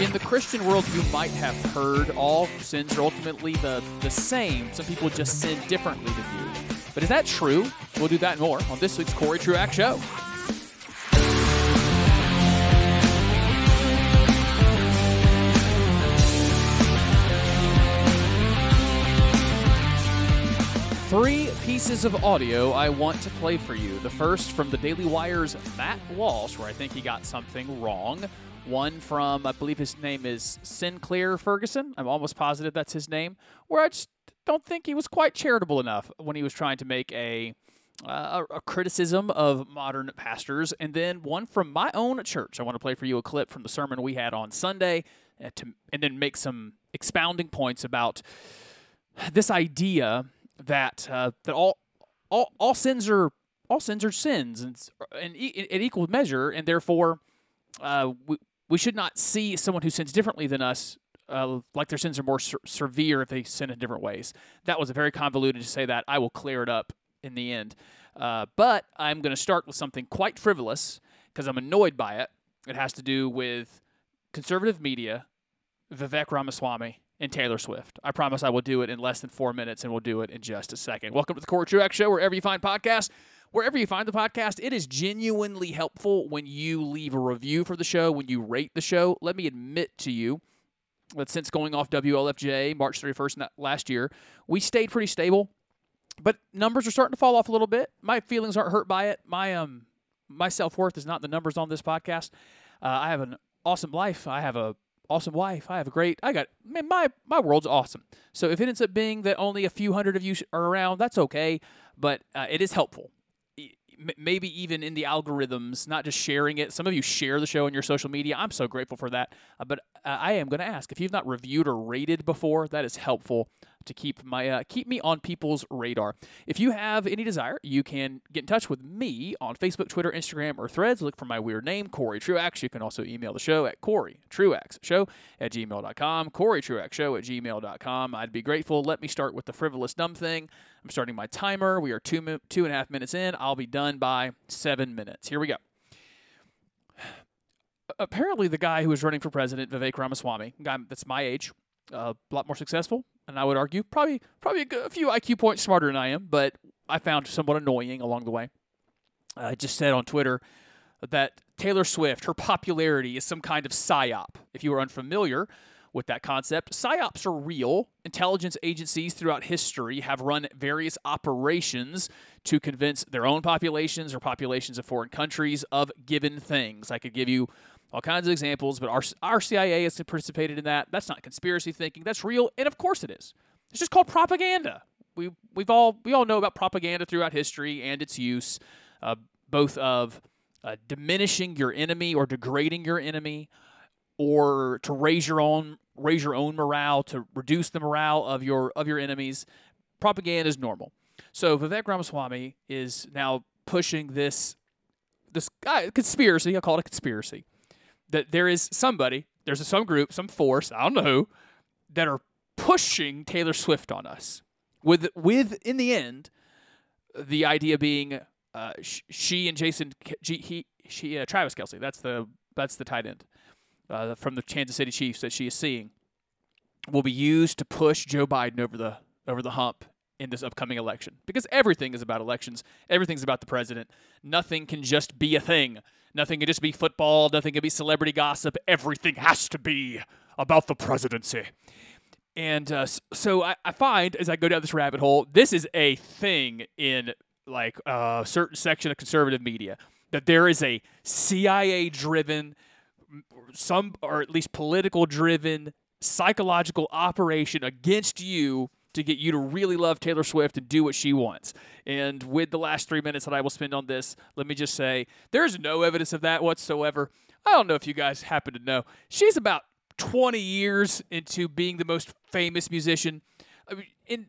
in the Christian world, you might have heard all sins are ultimately the, the same. Some people just sin differently than you. But is that true? We'll do that more on this week's Corey Truax Show. Three pieces of audio I want to play for you. The first from the Daily Wire's Matt Walsh, where I think he got something wrong. One from, I believe his name is Sinclair Ferguson. I'm almost positive that's his name, where I just don't think he was quite charitable enough when he was trying to make a uh, a, criticism of modern pastors, and then one from my own church. I want to play for you a clip from the sermon we had on Sunday, and, uh, to, and then make some expounding points about this idea that uh, that all all all sins are all sins are sins and in, in equal measure, and therefore uh, we we should not see someone who sins differently than us uh, like their sins are more se- severe if they sin in different ways. That was a very convoluted to say that. I will clear it up in the end. Uh, but I'm going to start with something quite frivolous because I'm annoyed by it. It has to do with conservative media, Vivek Ramaswamy, and Taylor Swift. I promise I will do it in less than four minutes, and we'll do it in just a second. Welcome to the Corey Truax Show, wherever you find podcasts. Wherever you find the podcast, it is genuinely helpful when you leave a review for the show, when you rate the show. Let me admit to you that since going off WLFJ March 31st last year, we stayed pretty stable, but numbers are starting to fall off a little bit. My feelings aren't hurt by it. My um my self worth is not the numbers on this podcast. Uh, I have an awesome life. I have a awesome wife. I have a great. I got man, my my world's awesome. So if it ends up being that only a few hundred of you are around, that's okay. But uh, it is helpful. Maybe even in the algorithms, not just sharing it. Some of you share the show on your social media. I'm so grateful for that. Uh, but uh, I am going to ask if you've not reviewed or rated before, that is helpful to keep my uh, keep me on people's radar. If you have any desire, you can get in touch with me on Facebook, Twitter, Instagram, or Threads. Look for my weird name, Corey Truax. You can also email the show at Corey Truax Show at gmail.com. Corey Truax Show at gmail.com. I'd be grateful. Let me start with the frivolous dumb thing. I'm starting my timer. We are two two and a half minutes in. I'll be done by seven minutes. Here we go apparently the guy who was running for president, Vivek Ramaswamy, guy that's my age, uh, a lot more successful, and I would argue probably probably a, a few IQ points smarter than I am, but I found somewhat annoying along the way. I just said on Twitter that Taylor Swift, her popularity is some kind of psyop. If you are unfamiliar with that concept, psyops are real. Intelligence agencies throughout history have run various operations to convince their own populations or populations of foreign countries of given things. I could give you all kinds of examples, but our, our CIA has participated in that. That's not conspiracy thinking. That's real, and of course it is. It's just called propaganda. We we've all we all know about propaganda throughout history and its use, uh, both of uh, diminishing your enemy or degrading your enemy, or to raise your own raise your own morale to reduce the morale of your of your enemies. Propaganda is normal. So Vivek Ramaswamy is now pushing this this guy conspiracy. I call it a conspiracy that there is somebody, there's some group, some force, I don't know who, that are pushing Taylor Swift on us. With with in the end, the idea being uh, sh- she and Jason, he, she, uh, Travis Kelce. That's the that's the tight end uh, from the Kansas City Chiefs that she is seeing will be used to push Joe Biden over the over the hump in this upcoming election because everything is about elections. Everything's about the president. Nothing can just be a thing. Nothing can just be football. Nothing can be celebrity gossip. Everything has to be about the presidency. And uh, so I, I, find as I go down this rabbit hole, this is a thing in like a certain section of conservative media that there is a CIA driven, some or at least political driven psychological operation against you to get you to really love Taylor Swift and do what she wants. And with the last three minutes that I will spend on this, let me just say there's no evidence of that whatsoever. I don't know if you guys happen to know. She's about 20 years into being the most famous musician. I mean, in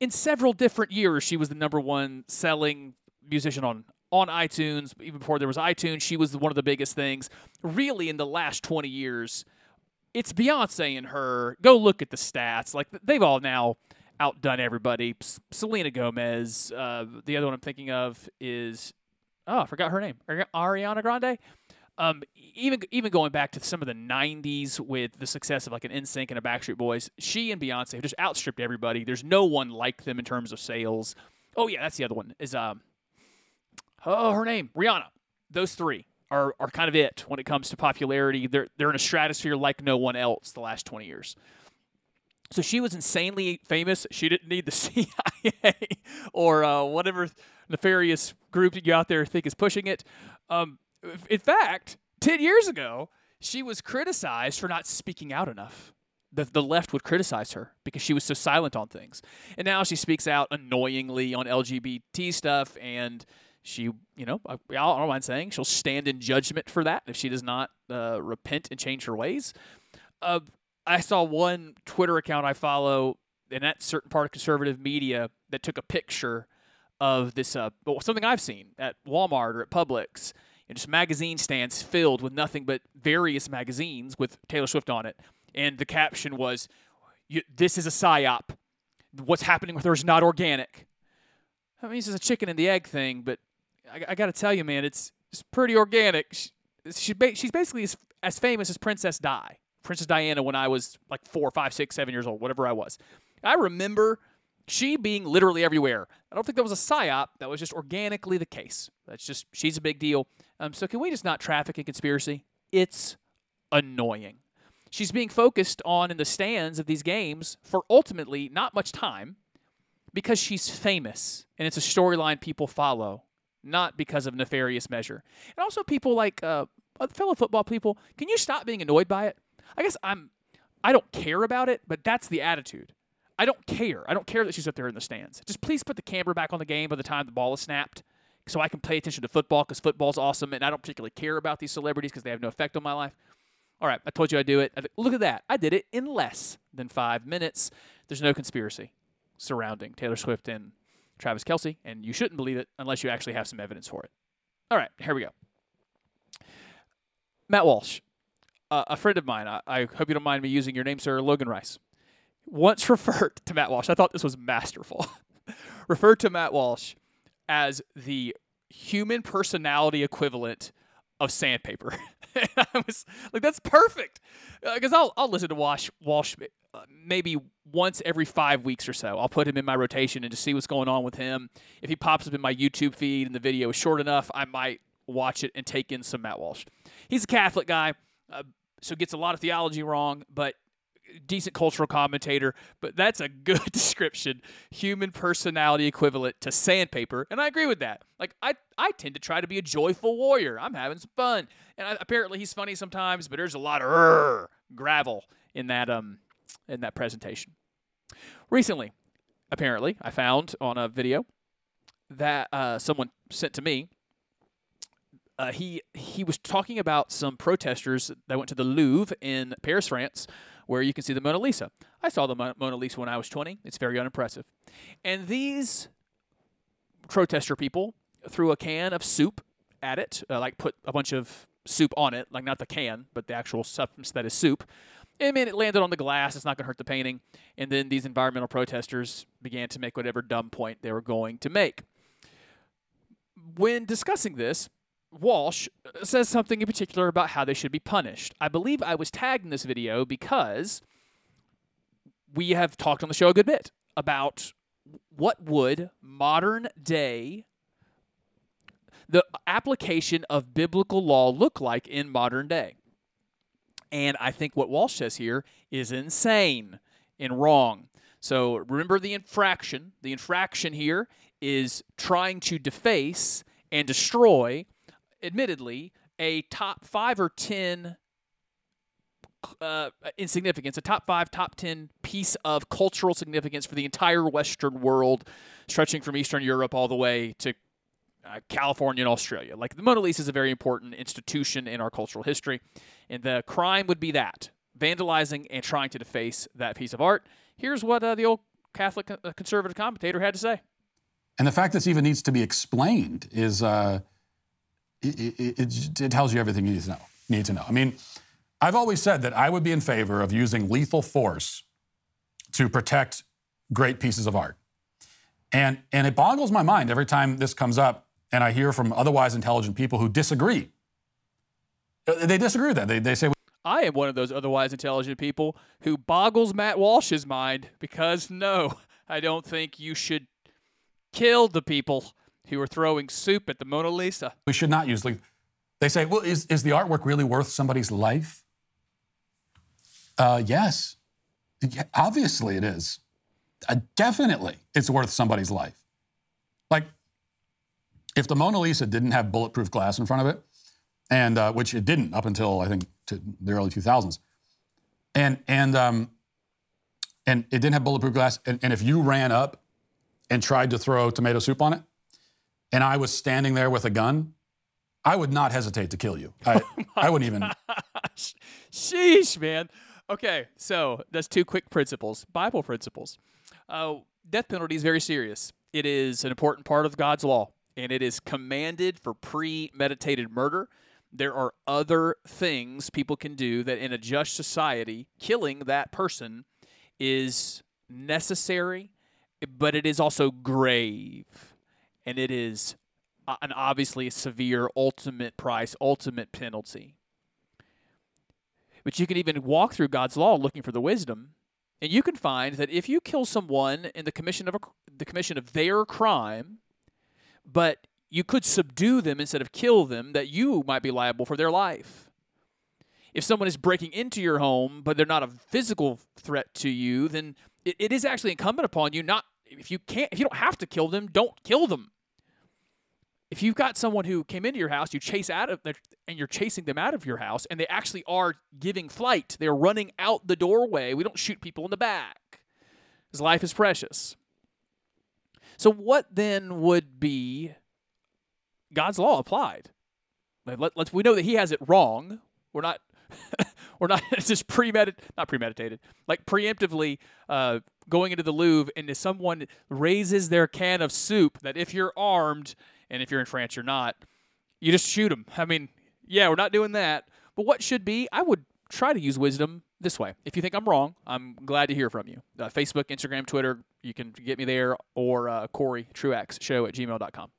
in several different years, she was the number one selling musician on on iTunes. Even before there was iTunes, she was one of the biggest things. Really, in the last 20 years, it's Beyonce and her. Go look at the stats. Like they've all now outdone everybody. Selena Gomez. Uh, the other one I'm thinking of is oh, I forgot her name. Ariana Grande. Um, even even going back to some of the '90s with the success of like an NSYNC and a Backstreet Boys, she and Beyonce have just outstripped everybody. There's no one like them in terms of sales. Oh yeah, that's the other one. Is um, oh her name Rihanna. Those three are are kind of it when it comes to popularity. They're they're in a stratosphere like no one else the last 20 years. So she was insanely famous. She didn't need the CIA or uh, whatever nefarious group you out there think is pushing it. Um, in fact, 10 years ago, she was criticized for not speaking out enough. The, the left would criticize her because she was so silent on things. And now she speaks out annoyingly on LGBT stuff and she, you know, I, I don't mind saying she'll stand in judgment for that if she does not uh, repent and change her ways. Uh, I saw one Twitter account I follow in that certain part of conservative media that took a picture of this, uh, something I've seen at Walmart or at Publix, and just magazine stands filled with nothing but various magazines with Taylor Swift on it. And the caption was, "This is a psyop. What's happening with her is not organic." I mean, this is a chicken and the egg thing, but I, I got to tell you, man, it's it's pretty organic. She, she she's basically as, as famous as Princess Di, Princess Diana, when I was like four, five, six, seven years old, whatever I was. I remember she being literally everywhere. I don't think that was a psyop. That was just organically the case. That's just she's a big deal. Um, so can we just not traffic in conspiracy? It's annoying. She's being focused on in the stands of these games for ultimately not much time because she's famous and it's a storyline people follow not because of nefarious measure. And also, people like uh, fellow football people, can you stop being annoyed by it? I guess I'm, I don't care about it, but that's the attitude. I don't care. I don't care that she's up there in the stands. Just please put the camera back on the game by the time the ball is snapped so I can pay attention to football because football's awesome and I don't particularly care about these celebrities because they have no effect on my life. All right, I told you I'd do it. Look at that. I did it in less than five minutes. There's no conspiracy surrounding Taylor Swift and Travis Kelce, and you shouldn't believe it unless you actually have some evidence for it. All right, here we go. Matt Walsh, uh, a friend of mine, I, I, hope you don't mind me using your name, sir, Logan Rice, once referred to Matt Walsh. I thought this was masterful. referred to Matt Walsh as the human personality equivalent of sandpaper. and I was like, that's perfect. Because uh, I'll, I'll listen to Walsh, Walsh uh, maybe once every five weeks or so. I'll put him in my rotation and just see what's going on with him. If he pops up in my YouTube feed and the video is short enough, I might watch it and take in some Matt Walsh. He's a Catholic guy, uh, so gets a lot of theology wrong, but decent cultural commentator, but that's a good description. Human personality equivalent to sandpaper, and I agree with that. Like I, I tend to try to be a joyful warrior. I'm having some fun, and I, apparently he's funny sometimes, but there's a lot of gravel in that um in that presentation. Recently, apparently, I found on a video that uh, someone sent to me. Uh, he he was talking about some protesters that went to the Louvre in Paris, France, where you can see the Mona Lisa. I saw the Mona Lisa when I was 20. It's very unimpressive. And these protester people threw a can of soup at it, uh, like put a bunch of soup on it, like not the can, but the actual substance that is soup. I mean, it landed on the glass. It's not going to hurt the painting. And then these environmental protesters began to make whatever dumb point they were going to make. When discussing this, Walsh uh, says something in particular about how they should be punished. I believe I was tagged in this video because we have talked on the show a good bit about what would modern day the application of biblical law look like in modern day. And I think what Walsh says here is insane and wrong. So remember the infraction. The infraction here is trying to deface and destroy admittedly, a top five or ten uh, insignificance, a top five, top ten piece of cultural significance for the entire Western world, stretching from Eastern Europe all the way to uh, California and Australia. Like the Mona Lisa is a very important institution in our cultural history, and the crime would be that vandalizing and trying to deface that piece of art. Here's what uh, the old Catholic uh, conservative commentator had to say. And the fact this even needs to be explained is uh, it, it, it, tells you everything you need to know. Need to know. I mean, I've always said that I would be in favor of using lethal force to protect great pieces of art. And, and it boggles my mind every time this comes up and I hear from otherwise intelligent people who disagree Uh, They disagree with that. They, they say I am one of those otherwise intelligent people who boggles Matt Walsh's mind because no, I don't think you should kill the people who are throwing soup at the Mona Lisa. we should not use lethal. They say, well, is, is the artwork really worth somebody's life? Uh, yes. Yeah, obviously it is. Uh, definitely it's worth somebody's life. Like, if the Mona Lisa didn't have bulletproof glass in front of it, and uh, which it didn't up until I think to the early 2000s, and and um, and it didn't have bulletproof glass, and, and if you ran up and tried to throw tomato soup on it, and I was standing there with a gun, I would not hesitate to kill you. I, I wouldn't even. Sheesh, man. Okay, so that's two quick principles, Bible principles. Uh, death penalty is very serious. It is an important part of God's law, and it is commanded for premeditated murder. There are other things people can do that, in a just society, killing that person is necessary, but it is also grave, and it is uh, an obviously severe ultimate price, ultimate penalty. But you can even walk through God's law looking for the wisdom, and you can find that if you kill someone in the commission of a, the commission of their crime, but you could subdue them instead of kill them, that you might be liable for their life. If someone is breaking into your home, but they're not a physical threat to you, then it, it is actually incumbent upon you not if you can't if you don't have to kill them, don't kill them if you've got someone who came into your house, you chase out of and you're chasing them out of your house, and they actually are giving flight, they're running out the doorway. We don't shoot people in the back, because life is precious. So, what then would be God's law applied? Let, us we know that He has it wrong. We're not. we're not just premeditated, not premeditated, like preemptively uh, going into the Louvre, and if someone raises their can of soup, that if you're armed and if you're in France, you're not. You just shoot them. I mean, yeah, we're not doing that. But what should be? I would try to use wisdom this way. If you think I'm wrong, I'm glad to hear from you. Uh, Facebook, Instagram, Twitter, you can get me there, or uh, Corey Truax Show at gmail.com.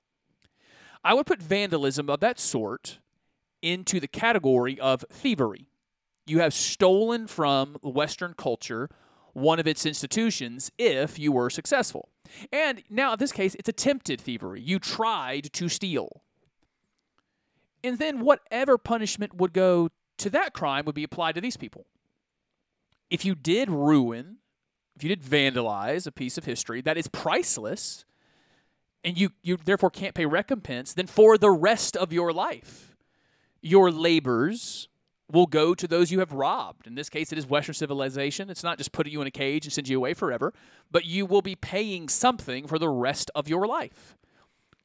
I would put vandalism of that sort into the category of thievery. You have stolen from Western culture one of its institutions if you were successful. And now, in this case, it's attempted thievery. You tried to steal. And then whatever punishment would go to that crime would be applied to these people. If you did ruin, if you did vandalize a piece of history that is priceless, and you, you therefore can't pay recompense, then for the rest of your life, your labors will go to those you have robbed. In this case, it is Western civilization. It's not just putting you in a cage and send you away forever, but you will be paying something for the rest of your life.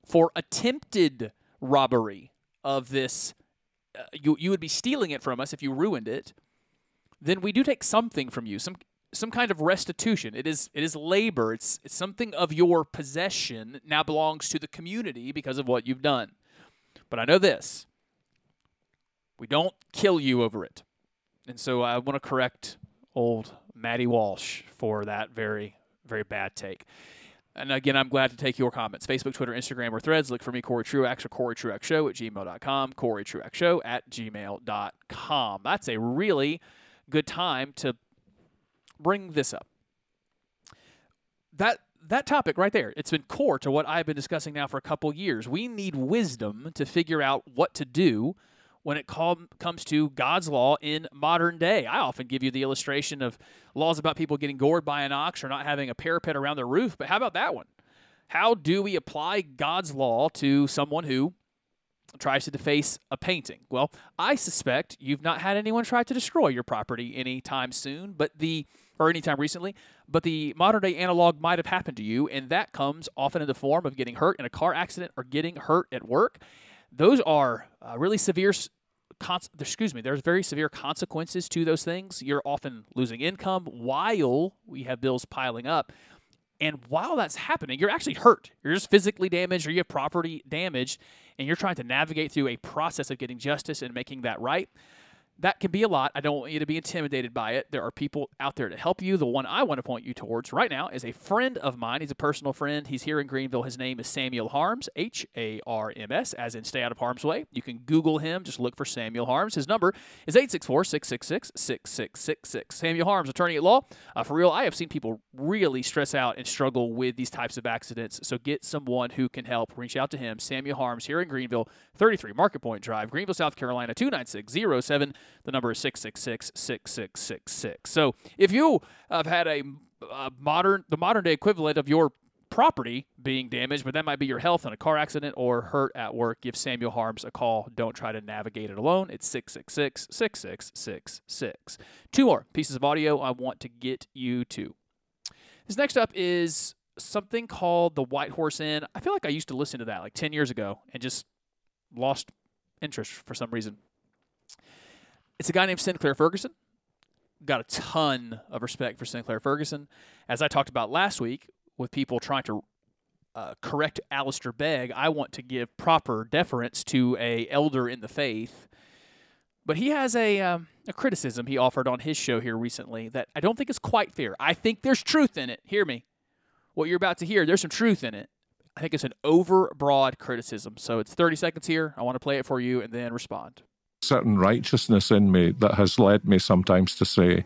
For attempted robbery of this, uh, you, you would be stealing it from us if you ruined it. Then we do take something from you, some some kind of restitution. It is it is labor. It's it's something of your possession now belongs to the community because of what you've done. But I know this we don't kill you over it. And so I want to correct old Maddie Walsh for that very, very bad take. And again, I'm glad to take your comments. Facebook, Twitter, Instagram, or threads. Look for me, Corey Truax, or Corey Truax Show at gmail.com. Corey Truax Show at gmail.com. That's a really good time to bring this up. That that topic right there, it's been core to what I've been discussing now for a couple years. We need wisdom to figure out what to do when it com- comes to God's law in modern day. I often give you the illustration of laws about people getting gored by an ox or not having a parapet around their roof, but how about that one? How do we apply God's law to someone who tries to deface a painting? Well, I suspect you've not had anyone try to destroy your property anytime soon, but the or anytime recently, but the modern day analog might have happened to you, and that comes often in the form of getting hurt in a car accident or getting hurt at work. Those are uh, really severe excuse me, there's very severe consequences to those things. You're often losing income while we have bills piling up. And while that's happening, you're actually hurt. You're just physically damaged or you have property damage, and you're trying to navigate through a process of getting justice and making that right. That can be a lot. I don't want you to be intimidated by it. There are people out there to help you. The one I want to point you towards right now is a friend of mine. He's a personal friend. He's here in Greenville. His name is Samuel Harms, H A R M S, as in stay out of harm's way. You can Google him. Just look for Samuel Harms. His number is 864 666 6666. Samuel Harms, attorney at law. Uh, for real, I have seen people really stress out and struggle with these types of accidents. So get someone who can help. Reach out to him. Samuel Harms here in Greenville, 33 Market Point Drive, Greenville, South Carolina, 29607. The number is 666 6666. So if you have had a, a modern, the modern day equivalent of your property being damaged, but that might be your health in a car accident or hurt at work, give Samuel Harms a call. Don't try to navigate it alone. It's 666 6666. Two more pieces of audio I want to get you to. This next up is something called the White Horse Inn. I feel like I used to listen to that like 10 years ago and just lost interest for some reason. It's a guy named Sinclair Ferguson. Got a ton of respect for Sinclair Ferguson. As I talked about last week, with people trying to uh, correct Alistair Begg, I want to give proper deference to a elder in the faith. But he has a um, a criticism he offered on his show here recently that I don't think is quite fair. I think there's truth in it. Hear me. What you're about to hear, there's some truth in it. I think it's an overbroad criticism. So it's 30 seconds here. I want to play it for you and then respond certain righteousness in me that has led me sometimes to say,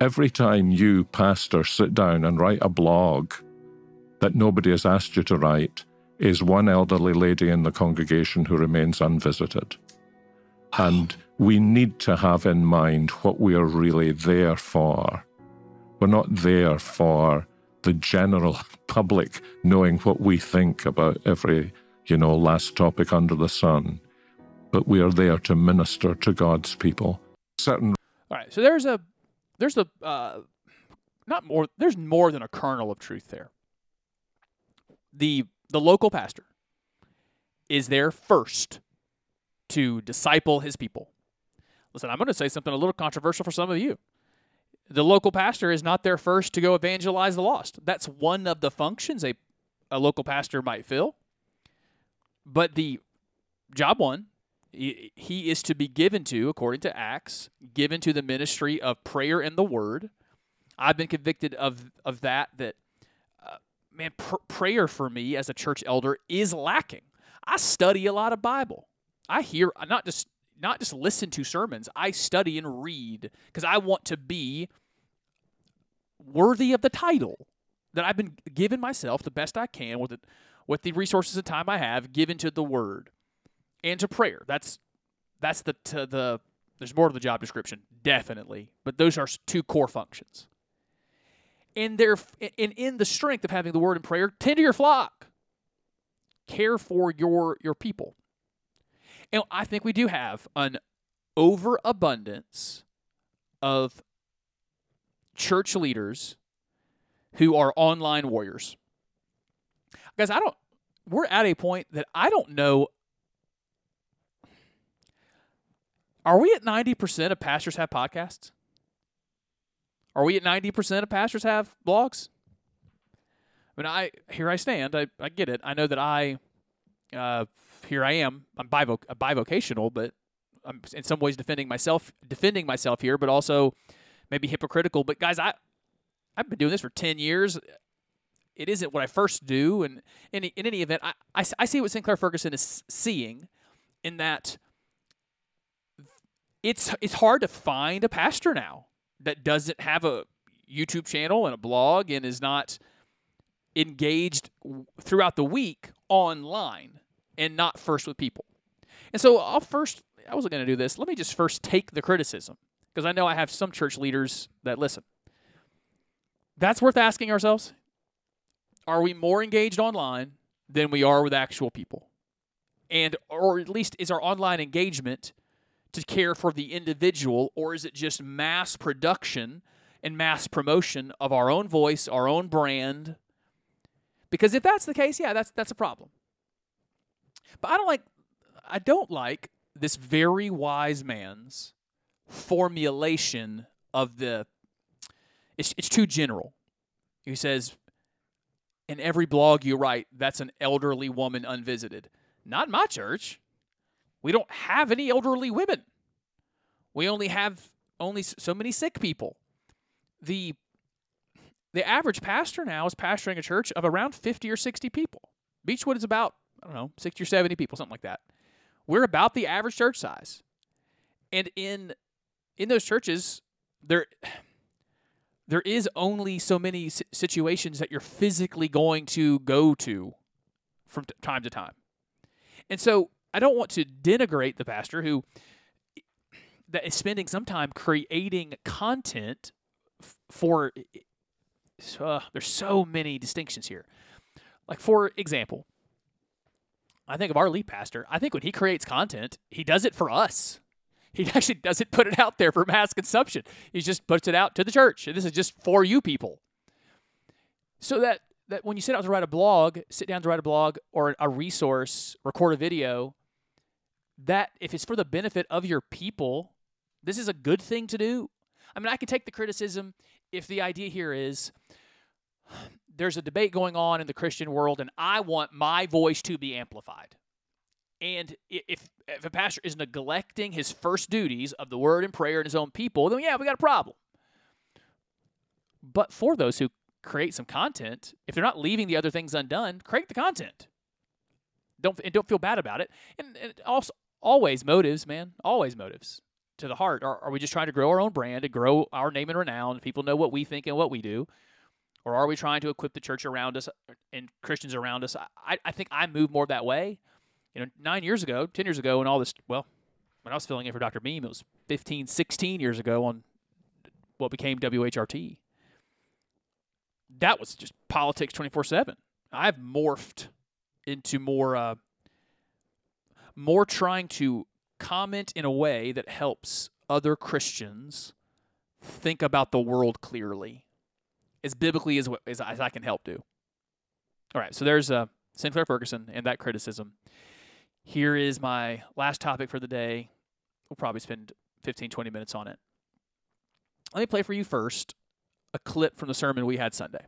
every time you, pastor, sit down and write a blog that nobody has asked you to write, is one elderly lady in the congregation who remains unvisited. And we need to have in mind what we are really there for. We're not there for the general public knowing what we think about every, you know, last topic under the sun but we are there to minister to God's people. Certain. All right. So there's a there's a uh, not more there's more than a kernel of truth there. The the local pastor is there first to disciple his people. Listen, I'm going to say something a little controversial for some of you. The local pastor is not there first to go evangelize the lost. That's one of the functions a, a local pastor might fill. But the job one he is to be given to, according to Acts, given to the ministry of prayer and the word. I've been convicted of of that. That uh, man, pr- prayer for me as a church elder is lacking. I study a lot of Bible. I hear not just not just listen to sermons. I study and read because I want to be worthy of the title that I've been given myself the best I can with it, with the resources and time I have given to the Word and to prayer. That's that's the the there's more to the job description, definitely, but those are two core functions. And there, in in the strength of having the word and prayer, tend to your flock, care for your your people. And I think we do have an overabundance of church leaders who are online warriors. Guys, I don't. We're at a point that I don't know Are we at 90% of pastors have podcasts? Are we at 90% of pastors have blogs? I mean, I here I stand. I, I get it. I know that I, uh, here I am. I'm bivoc- bivocational, but I'm in some ways defending myself, defending myself here, but also maybe hypocritical. But guys, I, I've been doing this for 10 years. It isn't what I first do. And in, in any event, I, I, I see what Sinclair Ferguson is seeing in that – it's it's hard to find a pastor now that doesn't have a YouTube channel and a blog and is not engaged throughout the week online and not first with people. And so I'll first I wasn't going to do this. Let me just first take the criticism because I know I have some church leaders that listen. That's worth asking ourselves. Are we more engaged online than we are with actual people? And or at least is our online engagement to care for the individual, or is it just mass production and mass promotion of our own voice, our own brand? Because if that's the case, yeah, that's that's a problem. But I don't like I don't like this very wise man's formulation of the it's it's too general. He says in every blog you write, that's an elderly woman unvisited. Not my church. We don't have any elderly women. We only have only so many sick people. The the average pastor now is pastoring a church of around 50 or 60 people. Beechwood is about, I don't know, 60 or 70 people, something like that. We're about the average church size. And in in those churches, there there is only so many situations that you're physically going to go to from t- time to time. And so I don't want to denigrate the pastor who that is spending some time creating content for uh, there's so many distinctions here. Like for example, I think of our lead pastor. I think when he creates content, he does it for us. He actually doesn't put it out there for mass consumption. He just puts it out to the church. And this is just for you people. So that that when you sit down to write a blog, sit down to write a blog or a resource, record a video, that if it's for the benefit of your people, this is a good thing to do. I mean, I can take the criticism if the idea here is there's a debate going on in the Christian world and I want my voice to be amplified. And if, if a pastor is neglecting his first duties of the word and prayer and his own people, then yeah, we got a problem. But for those who create some content, if they're not leaving the other things undone, create the content. Don't and don't feel bad about it. And, and also always motives, man. Always motives to the heart. Are, are we just trying to grow our own brand and grow our name and renown? People know what we think and what we do. Or are we trying to equip the church around us and Christians around us? I, I think I move more that way. You know, nine years ago, 10 years ago, and all this, well, when I was filling in for Dr. Beam, it was 15, 16 years ago on what became WHRT. That was just politics 24 7. I've morphed into more, uh, more trying to comment in a way that helps other Christians think about the world clearly, as biblically as, as, as I can help do. All right, so there's uh, Sinclair Ferguson and that criticism. Here is my last topic for the day. We'll probably spend 15, 20 minutes on it. Let me play for you first a clip from the sermon we had Sunday.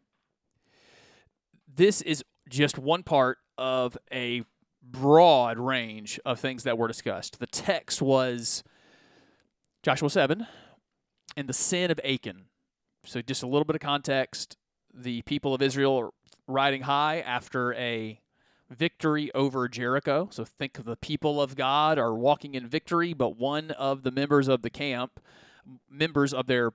This is just one part of a broad range of things that were discussed. The text was Joshua 7 and the sin of Achan. So, just a little bit of context. The people of Israel are riding high after a victory over Jericho. So, think of the people of God are walking in victory, but one of the members of the camp, members of their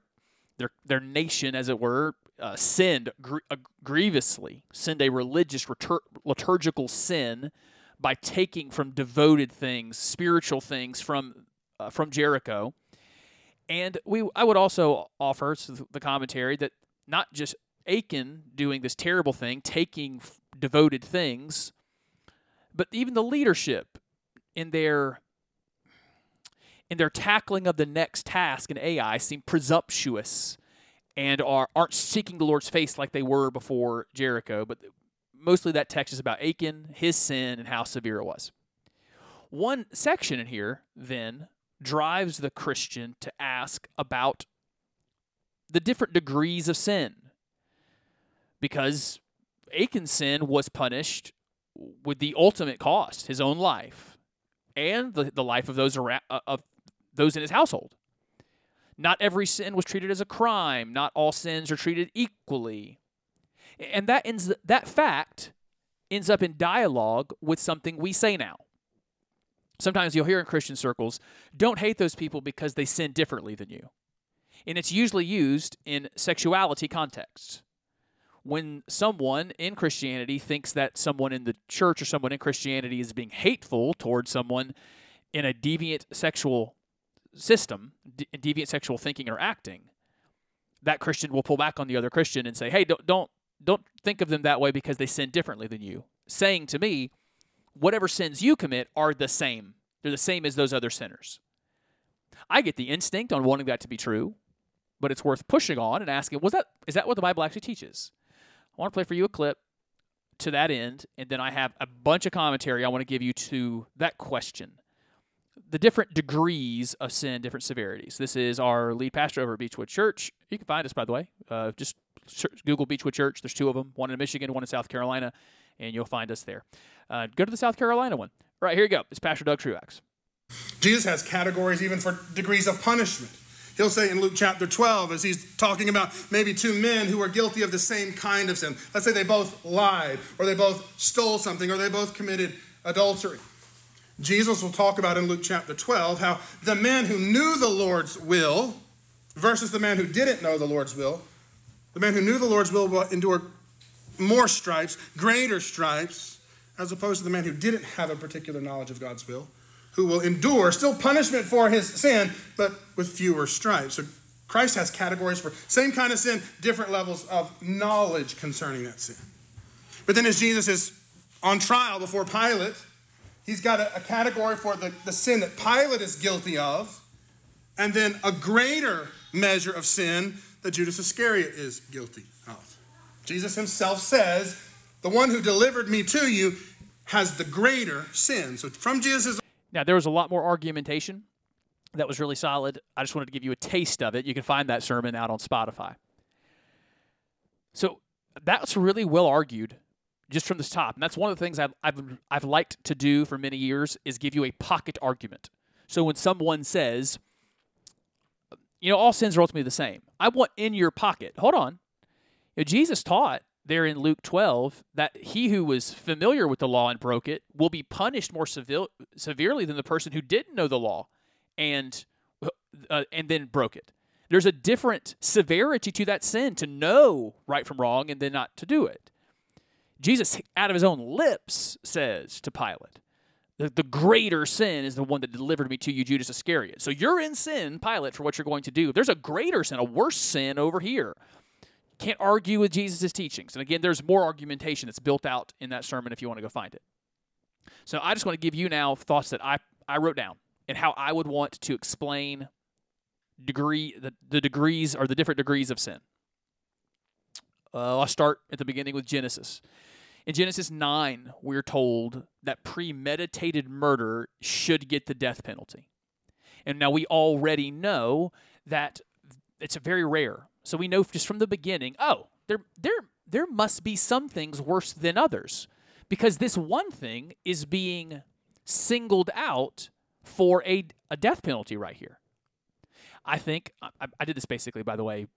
their their nation, as it were, uh, sinned gr- uh, grievously, sinned a religious litur- liturgical sin by taking from devoted things, spiritual things from uh, from Jericho. And we, I would also offer the commentary that not just Achan doing this terrible thing, taking devoted things, but even the leadership in their in their tackling of the next task in Ai seem presumptuous and are aren't seeking the Lord's face like they were before Jericho, but mostly that text is about Achan, his sin, and how severe it was. One section in here then drives the Christian to ask about the different degrees of sin. Because Achan's sin was punished with the ultimate cost, his own life, and the, the life of those around, uh, of those in his household. Not every sin was treated as a crime. Not all sins are treated equally. And that ends that fact ends up in dialogue with something we say now. Sometimes you'll hear in Christian circles, don't hate those people because they sin differently than you. And it's usually used in sexuality contexts. When someone in Christianity thinks that someone in the church or someone in Christianity is being hateful towards someone in a deviant sexual system, de- deviant sexual thinking or acting, that Christian will pull back on the other Christian and say, "Hey, don't don't don't think of them that way because they sin differently than you. Saying to me, whatever sins you commit are the same. They're the same as those other sinners. I get the instinct on wanting that to be true, but it's worth pushing on and asking, was that is that what the Bible actually teaches? I want to play for you a clip to that end, and then I have a bunch of commentary I want to give you to that question. The different degrees of sin, different severities. This is our lead pastor over at Beechwood Church. You can find us, by the way. Uh, just Google Beechwood Church. There's two of them, one in Michigan, one in South Carolina, and you'll find us there. Uh, go to the South Carolina one. All right, here you go. It's Pastor Doug Truax. Jesus has categories even for degrees of punishment. He'll say in Luke chapter 12, as he's talking about maybe two men who are guilty of the same kind of sin. Let's say they both lied, or they both stole something, or they both committed adultery. Jesus will talk about in Luke chapter 12 how the man who knew the Lord's will versus the man who didn't know the Lord's will, the man who knew the Lord's will will endure more stripes, greater stripes, as opposed to the man who didn't have a particular knowledge of God's will who will endure still punishment for his sin, but with fewer stripes. So Christ has categories for same kind of sin, different levels of knowledge concerning that sin. But then as Jesus is on trial before Pilate, he's got a, a category for the, the sin that Pilate is guilty of, and then a greater measure of sin that Judas Iscariot is guilty of. Jesus himself says, The one who delivered me to you has the greater sin. So from Jesus' Now, there was a lot more argumentation that was really solid. I just wanted to give you a taste of it. You can find that sermon out on Spotify. So that's really well argued just from this top. And that's one of the things I've, I've, I've liked to do for many years is give you a pocket argument. So when someone says, you know, all sins are ultimately the same, I want in your pocket. Hold on. You know, Jesus taught there in Luke 12 that he who was familiar with the law and broke it will be punished more severe, severely than the person who didn't know the law and uh, and then broke it. There's a different severity to that sin to know right from wrong and then not to do it. Jesus, out of his own lips, says to Pilate, the, the greater sin is the one that delivered me to you, Judas Iscariot. So you're in sin, Pilate, for what you're going to do. There's a greater sin, a worse sin over here can't argue with Jesus' teachings. And again, there's more argumentation that's built out in that sermon if you want to go find it. So I just want to give you now thoughts that I, I wrote down and how I would want to explain degree the, the degrees or the different degrees of sin. Uh, I'll start at the beginning with Genesis. In Genesis 9, we're told that premeditated murder should get the death penalty. And now we already know that it's very rare so we know just from the beginning, oh, there there there must be some things worse than others because this one thing is being singled out for a, a death penalty right here. I think I, I did this basically, by the way,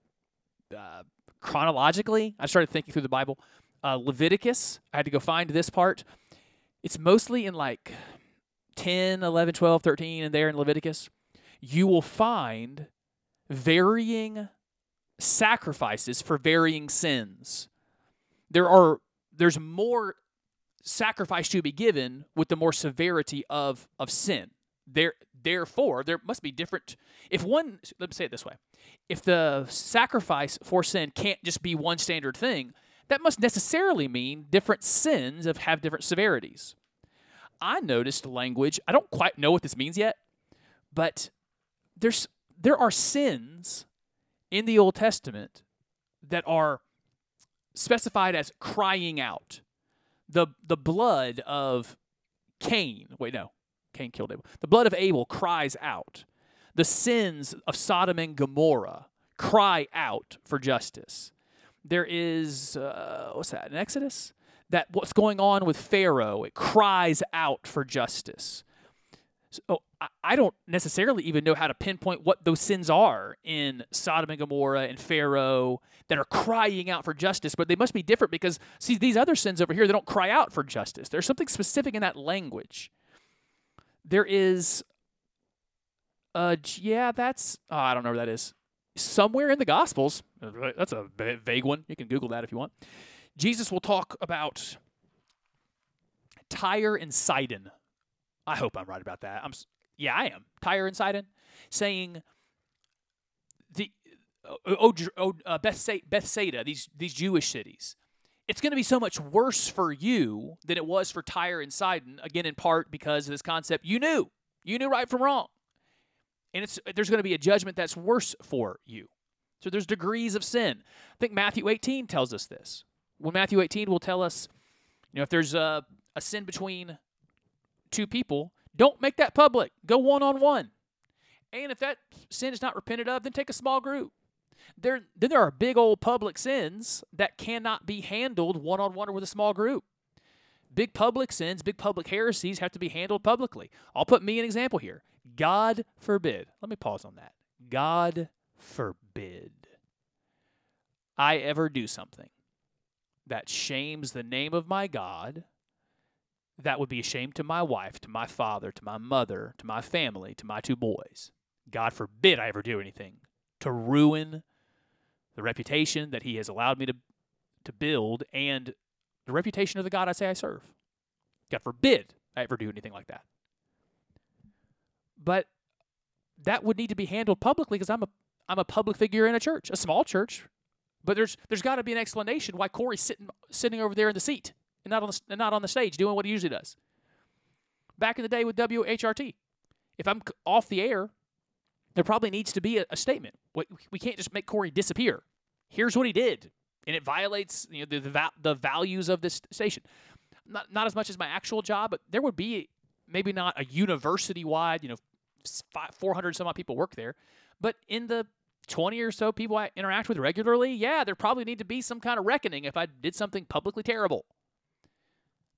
uh, chronologically. I started thinking through the Bible. Uh, Leviticus, I had to go find this part. It's mostly in like 10, 11, 12, 13, and there in Leviticus. You will find varying sacrifices for varying sins. There are there's more sacrifice to be given with the more severity of of sin. There therefore there must be different if one let me say it this way. If the sacrifice for sin can't just be one standard thing, that must necessarily mean different sins of have different severities. I noticed language, I don't quite know what this means yet, but there's there are sins in the Old Testament that are specified as crying out. The the blood of Cain, wait no, Cain killed Abel. The blood of Abel cries out. The sins of Sodom and Gomorrah cry out for justice. There is uh, what's that? An Exodus that what's going on with Pharaoh it cries out for justice. So I don't necessarily even know how to pinpoint what those sins are in Sodom and Gomorrah and Pharaoh that are crying out for justice, but they must be different because, see, these other sins over here, they don't cry out for justice. There's something specific in that language. There is, uh, yeah, that's, oh, I don't know where that is. Somewhere in the Gospels, that's a vague one. You can Google that if you want. Jesus will talk about Tyre and Sidon I hope I'm right about that. I'm yeah, I am. Tyre and Sidon saying the oh, oh, uh, Bethsaida, these these Jewish cities. It's going to be so much worse for you than it was for Tyre and Sidon. Again, in part because of this concept you knew, you knew right from wrong, and it's there's going to be a judgment that's worse for you. So there's degrees of sin. I think Matthew 18 tells us this. When Matthew 18 will tell us, you know, if there's a, a sin between two people, don't make that public. Go one on one. And if that sin is not repented of, then take a small group. There, then there are big old public sins that cannot be handled one on one or with a small group. big public sins, big public heresies have to be handled publicly. I'll put me an example here. God forbid. Let me pause on that. God forbid I ever do something that shames the name of my God, that would be a shame to my wife, to my father, to my mother, to my family, to my two boys. God forbid I ever do anything to ruin the reputation that He has allowed me to, to build and the reputation of the God I say I serve. God forbid I ever do anything like that. But that would need to be handled publicly because I'm a I'm a public figure in a church, a small church, but there's there's got to be an explanation why Corey's sitting sitting over there in the seat and not on the, and not on the stage doing what he usually does. Back in the day with WHRT, if I'm off the air, there probably needs to be a, a statement. We can't just make Corey disappear. Here's what he did, and it violates you know, the the, the values of this station. Not not as much as my actual job, but there would be maybe not a university wide, you know, 400 some odd people work there, but in the 20 or so people I interact with regularly, yeah, there probably need to be some kind of reckoning if I did something publicly terrible.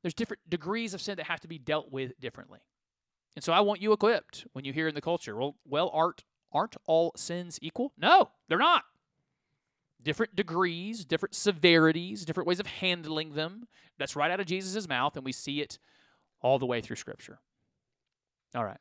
There's different degrees of sin that have to be dealt with differently. And so I want you equipped when you hear in the culture, well, well, art aren't all sins equal? No, they're not. Different degrees, different severities, different ways of handling them. That's right out of Jesus' mouth, and we see it all the way through Scripture. All right.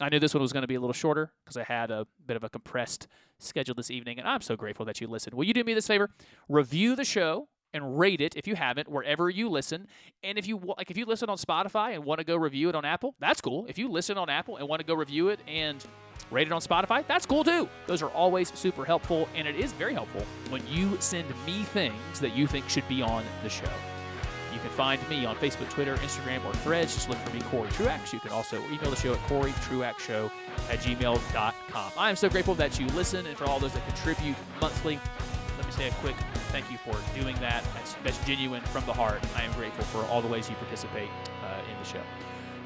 I knew this one was going to be a little shorter because I had a bit of a compressed schedule this evening, and I'm so grateful that you listened. Will you do me this favor? Review the show and rate it if you haven't wherever you listen. And if you like, if you listen on Spotify and want to go review it on Apple, that's cool. If you listen on Apple and want to go review it and rate it on Spotify, that's cool too. Those are always super helpful, and it is very helpful when you send me things that you think should be on the show. You can find me on Facebook, Twitter, Instagram, or Threads. Just look for me, Corey Truax. You can also email the show at coreytruaxshow at gmail.com. I am so grateful that you listen and for all those that contribute monthly. Let me say a quick thank you for doing that. That's, that's genuine from the heart. I am grateful for all the ways you participate uh, in the show.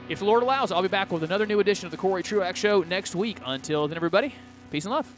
If the Lord allows, I'll be back with another new edition of the Corey Truax Show next week. Until then, everybody, peace and love.